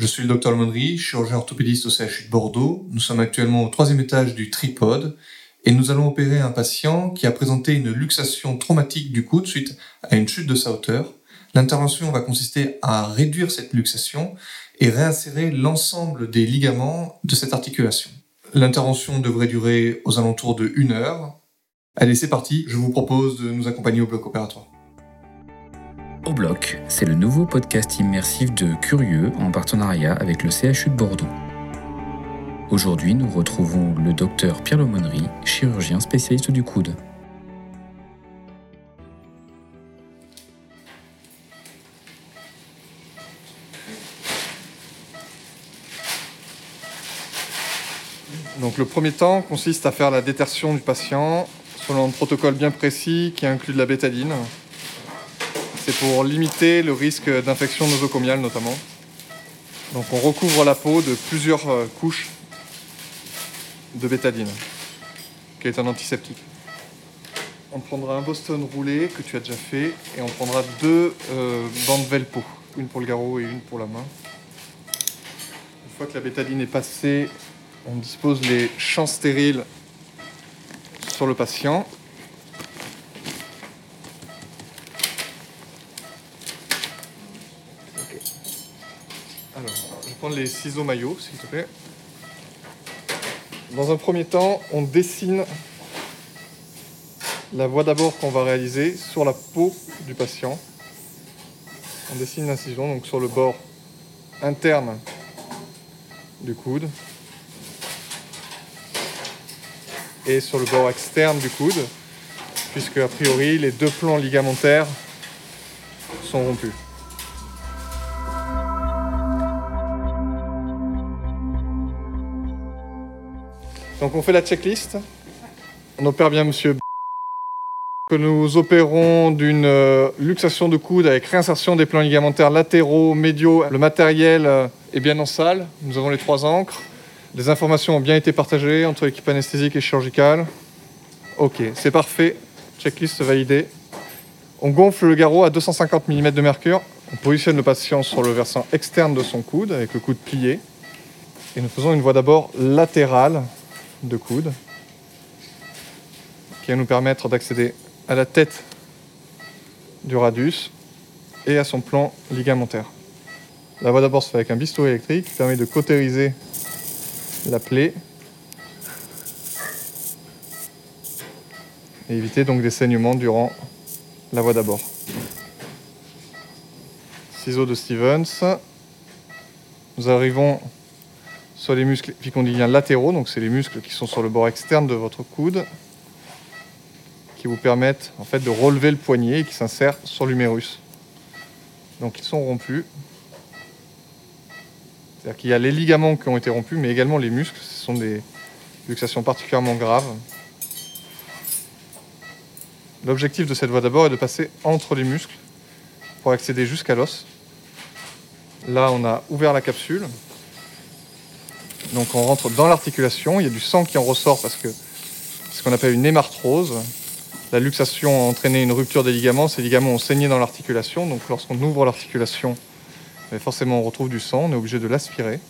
Je suis le docteur Almondry, chirurgien orthopédiste au CHU de Bordeaux. Nous sommes actuellement au troisième étage du tripode et nous allons opérer un patient qui a présenté une luxation traumatique du coude suite à une chute de sa hauteur. L'intervention va consister à réduire cette luxation et réinsérer l'ensemble des ligaments de cette articulation. L'intervention devrait durer aux alentours de une heure. Allez, c'est parti, je vous propose de nous accompagner au bloc opératoire. Au bloc, c'est le nouveau podcast immersif de Curieux en partenariat avec le CHU de Bordeaux. Aujourd'hui, nous retrouvons le docteur Pierre Lomonnery, chirurgien spécialiste du coude. Donc le premier temps consiste à faire la détertion du patient selon un protocole bien précis qui inclut de la bétadine. C'est pour limiter le risque d'infection nosocomiale notamment. Donc on recouvre la peau de plusieurs euh, couches de bétadine, qui est un antiseptique. On prendra un Boston roulé que tu as déjà fait et on prendra deux euh, bandes Velpo, une pour le garrot et une pour la main. Une fois que la bétadine est passée, on dispose les champs stériles sur le patient. Ok. Alors, je vais les ciseaux maillots, s'il te plaît. Dans un premier temps, on dessine la voie d'abord qu'on va réaliser sur la peau du patient. On dessine l'incision donc sur le bord interne du coude. et sur le bord externe du coude, puisque a priori les deux plans ligamentaires sont rompus. Donc on fait la checklist. On opère bien monsieur que nous opérons d'une euh, luxation de coude avec réinsertion des plans ligamentaires latéraux, médiaux. Le matériel euh, est bien en salle. Nous avons les trois encres. Les informations ont bien été partagées entre l'équipe anesthésique et chirurgicale. Ok, c'est parfait. Checklist validée. On gonfle le garrot à 250 mm de mercure. On positionne le patient sur le versant externe de son coude avec le coude plié. Et nous faisons une voie d'abord latérale de coude qui va nous permettre d'accéder à la tête du radius et à son plan ligamentaire. La voie d'abord se fait avec un bistouri électrique qui permet de cautériser la plaie et éviter donc des saignements durant la voie d'abord. Ciseaux de Stevens. Nous arrivons sur les muscles épicondyliens latéraux, donc c'est les muscles qui sont sur le bord externe de votre coude, qui vous permettent en fait de relever le poignet et qui s'insèrent sur l'humérus. Donc ils sont rompus. C'est-à-dire qu'il y a les ligaments qui ont été rompus, mais également les muscles. Ce sont des luxations particulièrement graves. L'objectif de cette voie d'abord est de passer entre les muscles pour accéder jusqu'à l'os. Là, on a ouvert la capsule. Donc on rentre dans l'articulation. Il y a du sang qui en ressort parce que c'est ce qu'on appelle une hémarthrose. La luxation a entraîné une rupture des ligaments. Ces ligaments ont saigné dans l'articulation. Donc lorsqu'on ouvre l'articulation, mais forcément, on retrouve du sang, on est obligé de l'aspirer.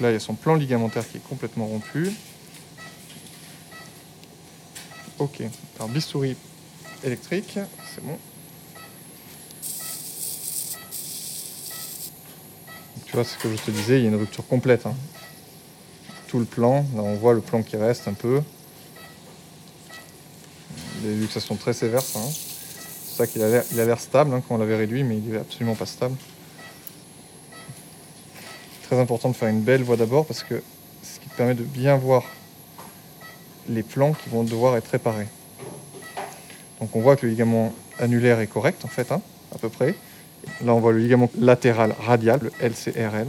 Là, il y a son plan ligamentaire qui est complètement rompu. Ok, alors bistouri électrique, c'est bon. Tu vois, ce que je te disais, il y a une rupture complète. hein. Tout le plan, là on voit le plan qui reste un peu des luxations très sévères. ça, hein. C'est ça qu'il a l'air, stable hein, quand on l'avait réduit, mais il est absolument pas stable. très important de faire une belle voie d'abord parce que ce qui permet de bien voir les plans qui vont devoir être réparés. Donc on voit que le ligament annulaire est correct en fait, hein, à peu près. Là on voit le ligament latéral radial, le LCRL,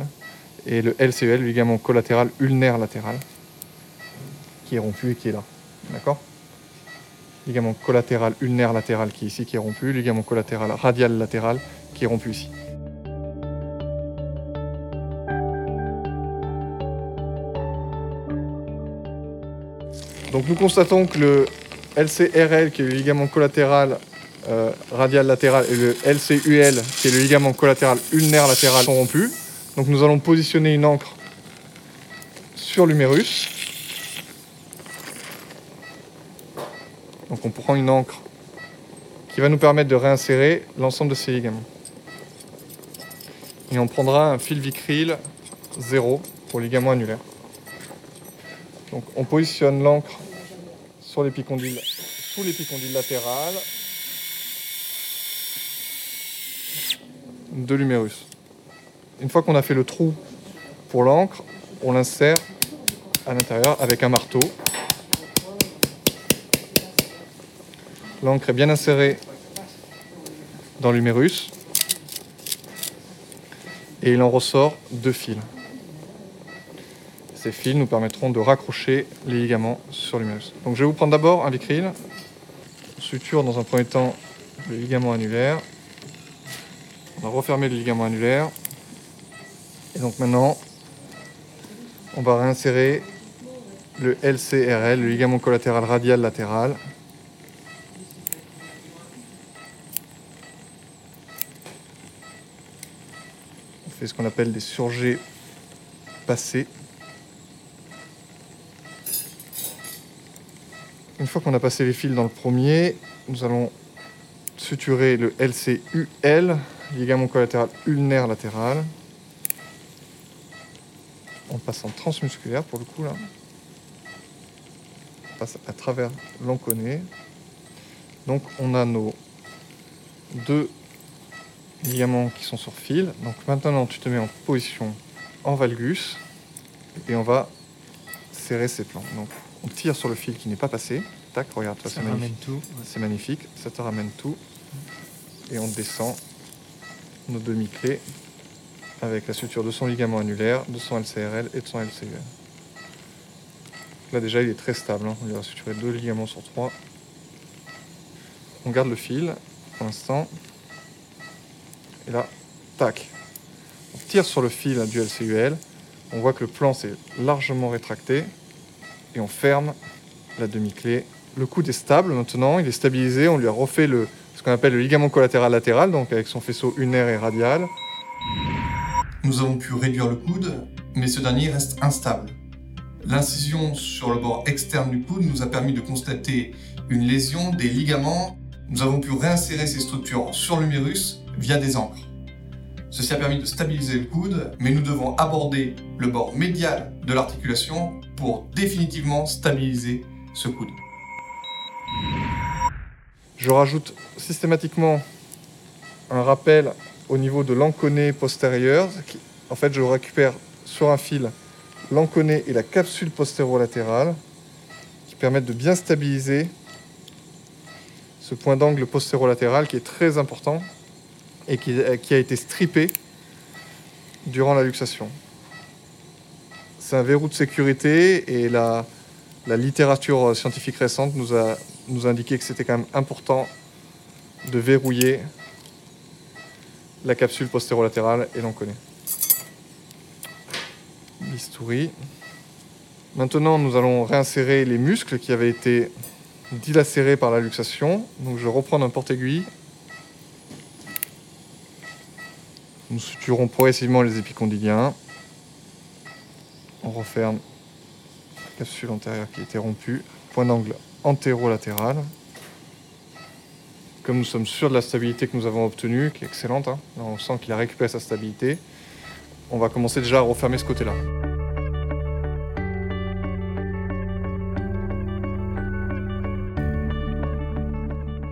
et le LCEL, le ligament collatéral ulnaire latéral, qui est rompu et qui est là. D'accord? Ligament collatéral ulnaire latéral qui est ici, qui est rompu, ligament collatéral radial latéral qui est rompu ici. Donc nous constatons que le LCRL, qui est le ligament collatéral euh, radial latéral, et le LCUL, qui est le ligament collatéral ulnaire latéral, sont rompus. Donc nous allons positionner une encre sur l'humérus. Donc on prend une encre qui va nous permettre de réinsérer l'ensemble de ces ligaments. Et on prendra un fil vicryl 0 pour ligament annulaire. Donc on positionne l'encre sur l'épicondyle, sous l'épicondyle latéral de l'humérus. Une fois qu'on a fait le trou pour l'encre, on l'insère à l'intérieur avec un marteau. L'encre est bien insérée dans l'humérus et il en ressort deux fils. Ces fils nous permettront de raccrocher les ligaments sur l'humérus. Donc je vais vous prendre d'abord un vicryl, suture dans un premier temps le ligament annulaire. Refermer le ligament annulaire. Et donc maintenant, on va réinsérer le LCRL, le ligament collatéral radial latéral. On fait ce qu'on appelle des surgés passés. Une fois qu'on a passé les fils dans le premier, nous allons suturer le LCUL, ligament collatéral ulnaire latéral. On passe en transmusculaire pour le coup là. On passe à travers l'enconé. Donc on a nos deux ligaments qui sont sur fil. Donc maintenant tu te mets en position en valgus et on va serrer ces plans. Donc on tire sur le fil qui n'est pas passé. Tac, regarde, ça, Ça c'est ramène magnifique. tout. C'est magnifique, ça te ramène tout. Et on descend nos demi-clés avec la suture de son ligament annulaire, de son LCRL et de son LCUL. Là déjà il est très stable, hein. on lui a suturé deux ligaments sur trois. On garde le fil pour l'instant. Et là, tac. On tire sur le fil du LCUL. On voit que le plan s'est largement rétracté. Et on ferme la demi-clé. Le coude est stable maintenant, il est stabilisé. On lui a refait le, qu'on appelle le ligament collatéral latéral, donc avec son faisceau unaire et radial. Nous avons pu réduire le coude, mais ce dernier reste instable. L'incision sur le bord externe du coude nous a permis de constater une lésion des ligaments. Nous avons pu réinsérer ces structures sur l'humérus via des encres. Ceci a permis de stabiliser le coude, mais nous devons aborder le bord médial de l'articulation pour définitivement stabiliser ce coude. Je rajoute systématiquement un rappel au niveau de l'enconé postérieur. qui- En fait, je récupère sur un fil l'enconé et la capsule postérolatérale qui permettent de bien stabiliser ce point d'angle postérolatéral qui est très important et qui, qui a été strippé durant la luxation. C'est un verrou de sécurité et la littérature scientifique récente nous a, nous a indiqué que c'était quand même important de verrouiller la capsule postérolatérale et l'on connaît. Bistouri. Maintenant, nous allons réinsérer les muscles qui avaient été dilacérés par la luxation. Donc, je reprends un porte-aiguille. Nous suturons progressivement les épicondyliens. On referme la capsule antérieure qui était rompue. Point d'angle antérolatéral. Comme nous sommes sûrs de la stabilité que nous avons obtenue, qui est excellente, hein, on sent qu'il a récupéré sa stabilité, on va commencer déjà à refermer ce côté-là.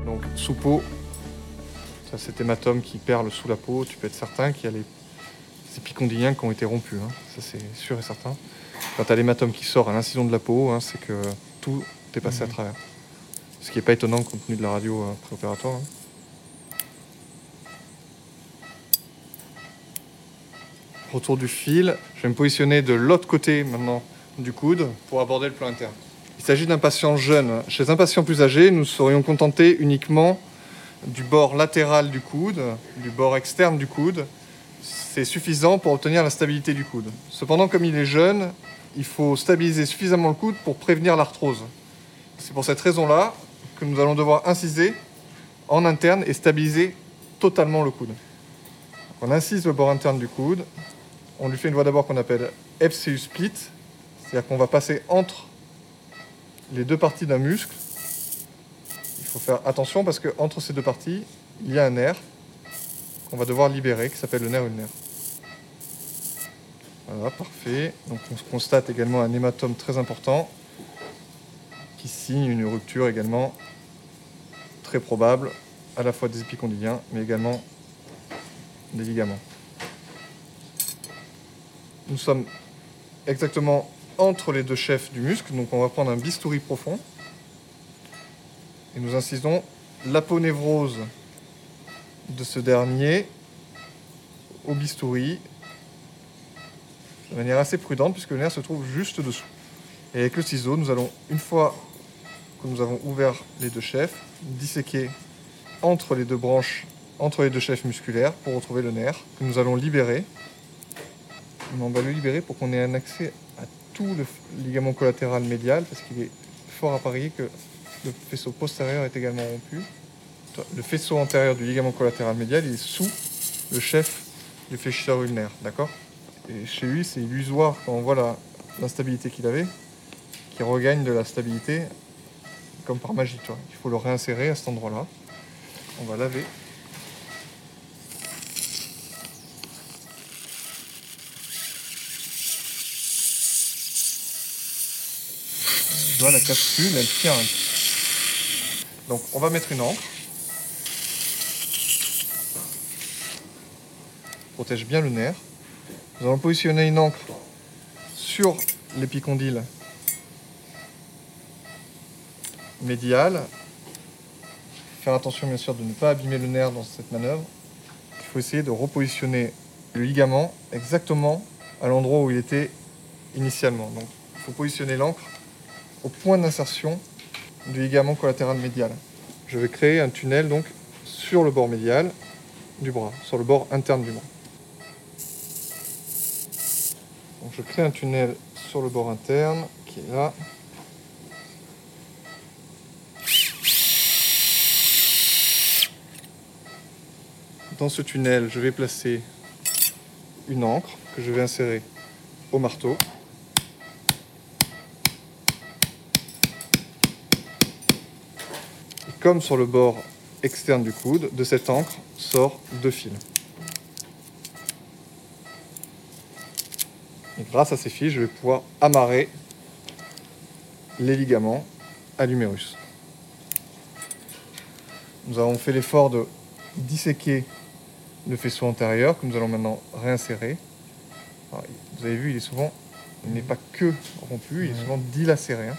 Donc sous peau, ça cet hématome qui perle sous la peau, tu peux être certain qu'il y a les épicondyliens qui ont été rompus, hein. ça c'est sûr et certain. Quand tu as l'hématome qui sort à l'incision de la peau, hein, c'est que tout est passé à travers. Ce qui n'est pas étonnant compte tenu de la radio euh, préopératoire. hein. Retour du fil, je vais me positionner de l'autre côté maintenant du coude pour aborder le plan interne. Il s'agit d'un patient jeune. Chez un patient plus âgé, nous serions contentés uniquement du bord latéral du coude, du bord externe du coude. C'est suffisant pour obtenir la stabilité du coude. Cependant, comme il est jeune, il faut stabiliser suffisamment le coude pour prévenir l'arthrose. C'est pour cette raison-là que nous allons devoir inciser en interne et stabiliser totalement le coude. On incise le bord interne du coude. On lui fait une voie d'abord qu'on appelle FCU split, c'est-à-dire qu'on va passer entre les deux parties d'un muscle. Il faut faire attention parce qu'entre ces deux parties, il y a un nerf qu'on va devoir libérer qui s'appelle le nerf ulnaire. Voilà, parfait. Donc on constate également un hématome très important qui signe une rupture également très probable, à la fois des épicondyliens, mais également des ligaments. Nous sommes exactement entre les deux chefs du muscle, donc on va prendre un bistouri profond et nous incisons l'aponévrose de ce dernier au bistouri de manière assez prudente puisque le nerf se trouve juste dessous. Et avec le ciseau, nous allons, une fois que nous avons ouvert les deux chefs, disséquer entre les deux branches, entre les deux chefs musculaires pour retrouver le nerf que nous allons libérer. On va le libérer pour qu'on ait un accès à tout le ligament collatéral médial parce qu'il est fort à parier que le faisceau postérieur est également rompu. Le faisceau antérieur du ligament collatéral médial est sous le chef du fléchisseur ulnaire, d'accord? Et chez lui, c'est illusoire quand on voit l'instabilité qu'il avait, qu'il regagne de la stabilité comme par magie. Il faut le réinsérer à cet endroit-là. On va laver. Tu vois, la capsule, elle tient. Donc, on va mettre une encre. Protège bien le nerf. Nous allons positionner une encre sur l'épicondyle médial. Faire attention bien sûr de ne pas abîmer le nerf dans cette manœuvre. Il faut essayer de repositionner le ligament exactement à l'endroit où il était initialement. Donc il faut positionner l'encre au point d'insertion du ligament collatéral médial. Je vais créer un tunnel donc sur le bord médial du bras, sur le bord interne du bras. Donc je crée un tunnel sur le bord interne qui est là. Dans ce tunnel, je vais placer une encre que je vais insérer au marteau. Et comme sur le bord externe du coude, de cette encre sort deux fils. Et grâce à ces fils, je vais pouvoir amarrer les ligaments à l'humérus. Nous avons fait l'effort de disséquer le faisceau antérieur que nous allons maintenant réinsérer. Alors, vous avez vu, il est souvent, il n'est pas que rompu, il est souvent dilacéré. hein.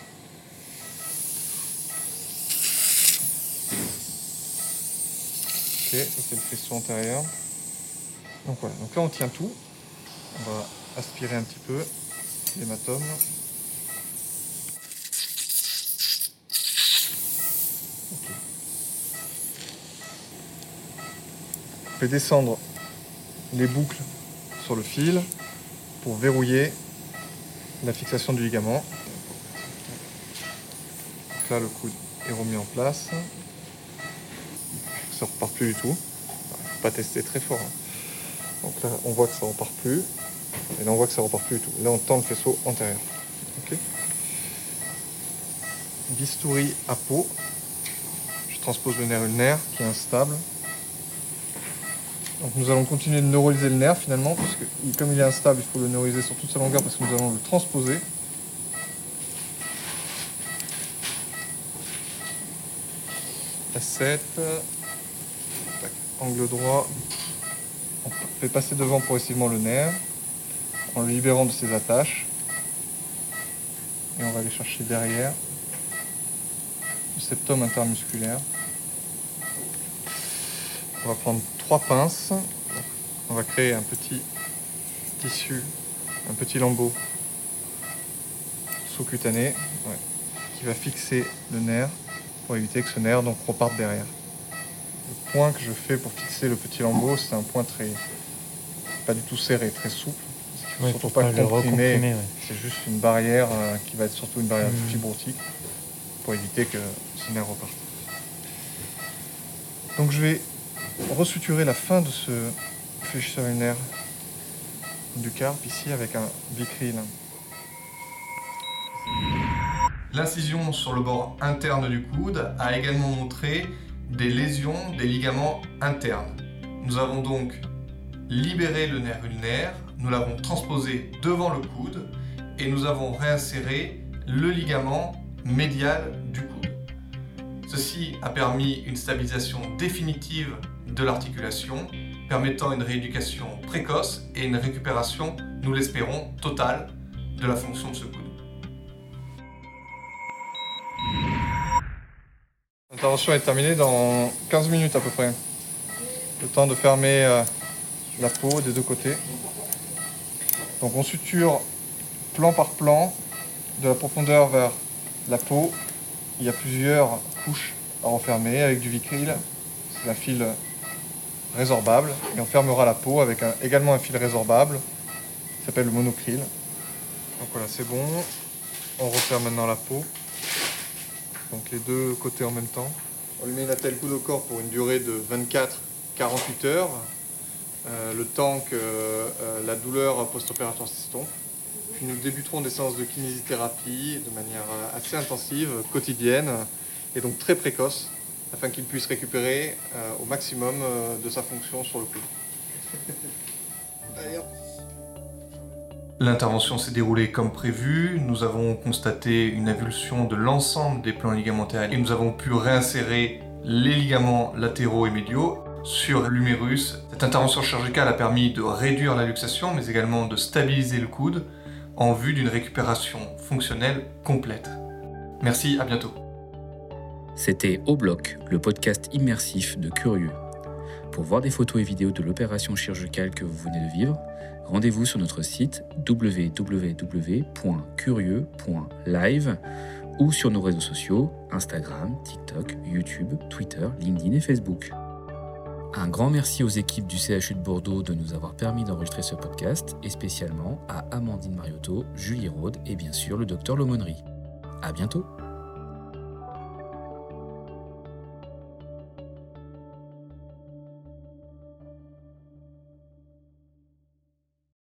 Ok, ça c'est le faisceau antérieur. Donc voilà, donc là on tient tout. On va aspirer un petit peu l'hématome. Descendre les boucles sur le fil pour verrouiller la fixation du ligament. Là, le coude est remis en place. Ça repart plus du tout. Faut pas tester très fort. hein. Donc là, on voit que ça repart plus. Et là, on voit que ça repart plus du tout. Là, on tend le faisceau antérieur. Ok Bistouri à peau. Je transpose le nerf ulnaire qui est instable. Donc nous allons continuer de neuraliser le nerf finalement, parce que il- comme il est instable, il faut le neuraliser sur toute sa longueur parce que nous allons le transposer. La 7, angle droit, on fais passer devant progressivement le nerf en le libérant de ses attaches. Et on va aller chercher derrière le septum intermusculaire. On va prendre trois pinces. On va créer un petit tissu, un petit lambeau sous-cutané qui va fixer le nerf pour éviter que ce nerf donc reparte derrière. Le point que je fais pour fixer le petit lambeau, c'est un point très pas du tout serré, très souple. Il ne faut surtout pas, le comprimer. C'est juste une barrière euh, qui va être surtout une barrière mmh. fibrotique pour éviter que ce nerf reparte. Donc je vais resuturer la fin de ce fléchisseur lunaire du carpe ici avec un vicryl. L'incision sur le bord interne du coude a également montré des lésions des ligaments internes. Nous avons donc libéré le nerf ulnaire, nous l'avons transposé devant le coude et nous avons réinséré le ligament médial du coude. Ceci a permis une stabilisation définitive de l'articulation, permettant une rééducation précoce et une récupération, nous l'espérons, totale de la fonction de ce coude. L'intervention est terminée dans 15 minutes à peu près. Le temps de fermer euh, la peau des deux côtés. Donc on suture plan par plan de la profondeur vers la peau. Il y a plusieurs couches à refermer avec du vicryl. Fil résorbable. Et on fermera la peau avec également un fil résorbable qui s'appelle le monocryl. Donc voilà, c'est bon. On referme maintenant la peau donc les deux côtés en même temps. On lui met une attelle coude au corps pour une durée de 24-48 heures, euh, le temps que euh, la douleur post-opératoire s'estompe. Puis nous débuterons des séances de kinésithérapie de manière euh, assez intensive, quotidienne et donc très précoce, afin qu'il puisse récupérer au maximum de sa fonction sur le coude. L'intervention s'est déroulée comme prévu, nous avons constaté une avulsion de l'ensemble des plans ligamentaires et nous avons pu réinsérer les ligaments latéraux et médiaux sur l'humérus. Cette intervention chirurgicale a permis de réduire la luxation mais également de stabiliser le coude en vue d'une récupération fonctionnelle complète. Merci, à bientôt. C'était Au Bloc, le podcast immersif de Curieux. Pour voir des photos et vidéos de l'opération chirurgicale que vous venez de vivre, rendez-vous sur notre site www.curieux.live ou sur nos réseaux sociaux Instagram, TikTok, YouTube, Twitter, LinkedIn et Facebook. Un grand merci aux équipes du CHU de Bordeaux de nous avoir permis d'enregistrer ce podcast et spécialement à Amandine Mariotto, Julie Rode et bien sûr le docteur Lomonnerie. À bientôt!